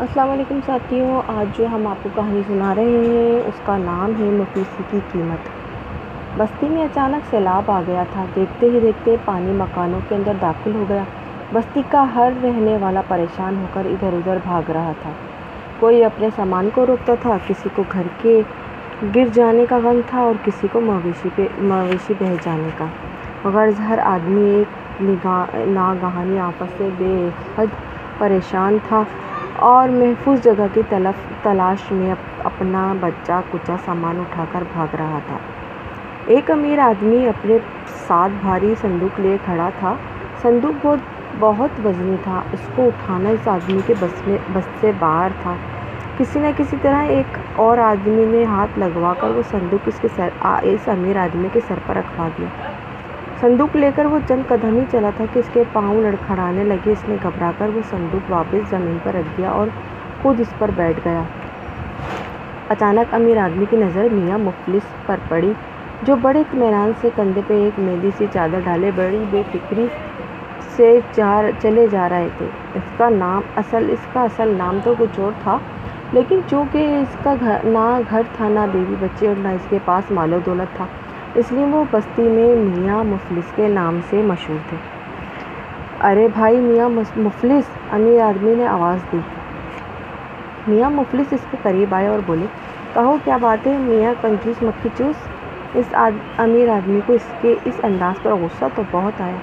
السلام علیکم ساتھیوں، آج جو ہم آپ کو کہانی سنا رہے ہیں، اس کا نام ہے مفلسی کی قیمت۔ بستی میں اچانک سیلاب آ گیا تھا، دیکھتے ہی دیکھتے پانی مکانوں کے اندر داخل ہو گیا۔ بستی کا ہر رہنے والا پریشان ہو کر ادھر ادھر بھاگ رہا تھا۔ کوئی اپنے سامان کو روکتا تھا، کسی کو گھر کے گر جانے کا غم تھا اور کسی کو مویشی پہ، مویشی بہہ جانے کا۔ غرض ہر آدمی ایک نگاہ، ناگہانی آفت سے بے حد پریشان تھا۔ اور محفوظ جگہ کی تلف، تلاش میں اپنا بچا کچا سامان اٹھا کر بھاگ رہا تھا۔ ایک امیر آدمی اپنے ساتھ بھاری صندوق لیے کھڑا تھا۔ صندوق بہت بہت وزنی تھا۔ اس کو اٹھانا اس آدمی کے بس میں، بس سے باہر تھا۔ کسی نہ کسی طرح ایک اور آدمی نے ہاتھ لگوا کر وہ صندوق اس کے سر اس امیر آدمی کے سر پر رکھوا دیا۔ صندوق لے کر وہ چند قدم ہی چلا تھا کہ اس کے پاؤں لڑکھڑانے لگے۔ اس نے گھبرا کر وہ صندوق واپس زمین پر رکھ دیا اور خود اس پر بیٹھ گیا۔ اچانک امیر آدمی کی نظر میاں مفلس پر پڑی، جو بڑے اطمینان سے کندھے پہ ایک میلی سی چادر ڈالے، بڑی بے فکری سے چلے جا رہے تھے۔ اس کا نام اصل، اس کا اصل نام تو کچھ اور تھا، لیکن چونکہ اس کا نہ گھر تھا، نہ بیوی بچے اور نہ اس کے پاس مال و دولت تھا۔ اس لیے وہ بستی میں میاں مفلس کے نام سے مشہور تھے۔ ارے بھائی، میاں مفلس، امیر آدمی نے آواز دی۔ میاں مفلس اس کے قریب آئے اور بولے، کہو کیا بات ہے، میاں کنجوس، مکھی چوس؟ اس امیر آدمی کو اس کے اس انداز پر غصہ تو بہت آیا،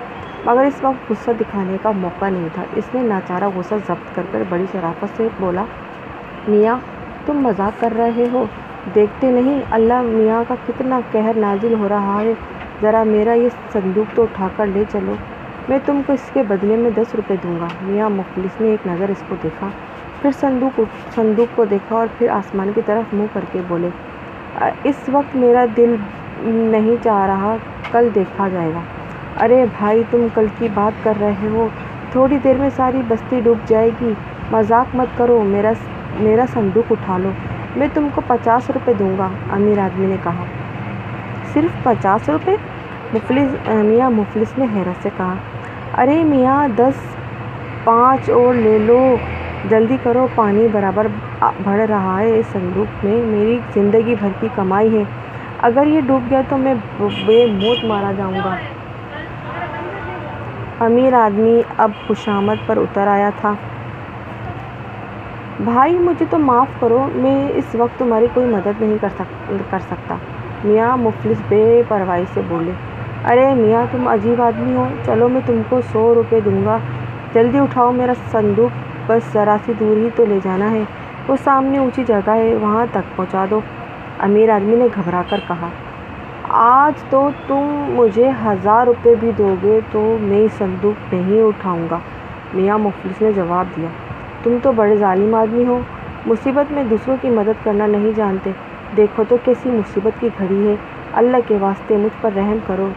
مگر اس وقت غصہ دکھانے کا موقع نہیں تھا۔ اس نے ناچارہ غصہ ضبط کر کر بڑی شرافت سے بولا، میاں، تم مذاق کر رہے ہو؟ دیکھتے نہیں۔ اللہ میاں کا کتنا قہر نازل ہو رہا ہے۔ ذرا میرا یہ صندوق تو اٹھا کر لے چلو۔ میں تم کو اس کے بدلے میں دس روپے دوں گا۔ میاں مفلس نے ایک نظر اس کو دیکھا۔ پھر صندوق صندوق کو دیکھا اور پھر آسمان کی طرف منہ کر کے بولے، اس وقت میرا دل نہیں چاہ رہا، کل دیکھا جائے گا۔ ارے بھائی، تم کل کی بات کر رہے ہو۔ تھوڑی دیر میں ساری بستی ڈوب جائے گی۔ مذاق مت کرو، میرا میرا صندوق اٹھا لو۔ میں تم کو پچاس روپے دوں گا، امیر آدمی نے کہا۔ صرف پچاس روپے؟ مفلس، میاں مفلس نے حیرت سے کہا۔ ارے میاں، دس، پانچ اور لے لو۔ جلدی کرو، پانی برابر بڑھ رہا ہے اس صندوق میں۔ میری زندگی بھر کی کمائی ہے۔ اگر یہ ڈوب گیا تو میں بے موت مارا جاؤں گا۔ امیر آدمی اب خوشامد پر اتر آیا تھا۔ بھائی مجھے تو معاف کرو، میں اس وقت تمہاری کوئی مدد نہیں کر سک، کر سکتا۔ میاں مفلس بے پرواہی سے بولے، ارے میاں تم عجیب آدمی ہو۔ چلو میں تم کو سو روپے دوں گا۔ جلدی اٹھاؤ، میرا صندوق بس ذرا سی دور ہی تو لے جانا ہے۔ وہ سامنے اونچی جگہ ہے، وہاں تک پہنچا دو۔ امیر آدمی نے گھبرا کر کہا، آج تو تم مجھے ہزار روپے بھی دو گے تو میں صندوق نہیں اٹھاؤں گا۔ میاں مفلس نے جواب دیا تم تو بڑے ظالم آدمی ہو۔ مصیبت میں دوسروں کی مدد کرنا نہیں جانتے۔ دیکھو تو کیسی مصیبت کی گھڑی ہے۔ اللہ کے واسطے مجھ پر رحم کرو،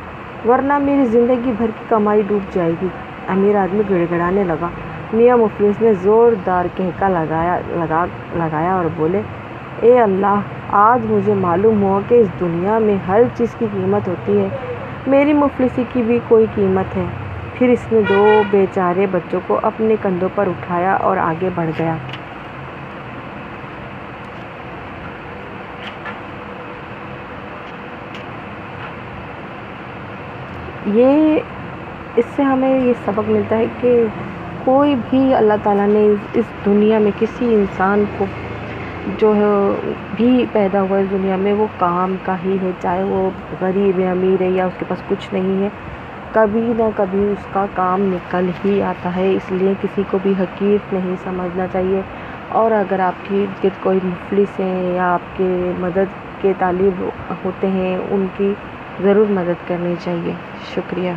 ورنہ میری زندگی بھر کی کمائی ڈوب جائے گی۔ امیر آدمی گڑ گڑانے لگا۔ میاں مفلس نے زوردار کہکا لگایا، لگا، لگایا اور بولے، اے اللہ، آج مجھے معلوم ہوا کہ اس دنیا میں ہر چیز کی قیمت ہوتی ہے۔ میری مفلسی کی بھی کوئی قیمت ہے۔ پھر اس نے دو بیچارے بچوں کو اپنے کندھوں پر اٹھایا اور آگے بڑھ گیا۔ یہ اس سے ہمیں یہ سبق ملتا ہے کہ کوئی بھی اللہ تعالیٰ نے اس دنیا میں کسی انسان کو جو ہے بھی پیدا ہوا اس دنیا میں، وہ کام کا ہی ہے، چاہے وہ غریب ہے، امیر ہے یا اس کے پاس کچھ نہیں ہے۔ کبھی نہ کبھی اس کا کام نکل ہی آتا ہے، اس لیے کسی کو بھی حقیر نہیں سمجھنا چاہیے۔ اور اگر آپ کی گرد کوئی مفلس ہیں یا آپ کے مدد کے طالب ہوتے ہیں، ان کی ضرور مدد کرنی چاہیے۔ شکریہ۔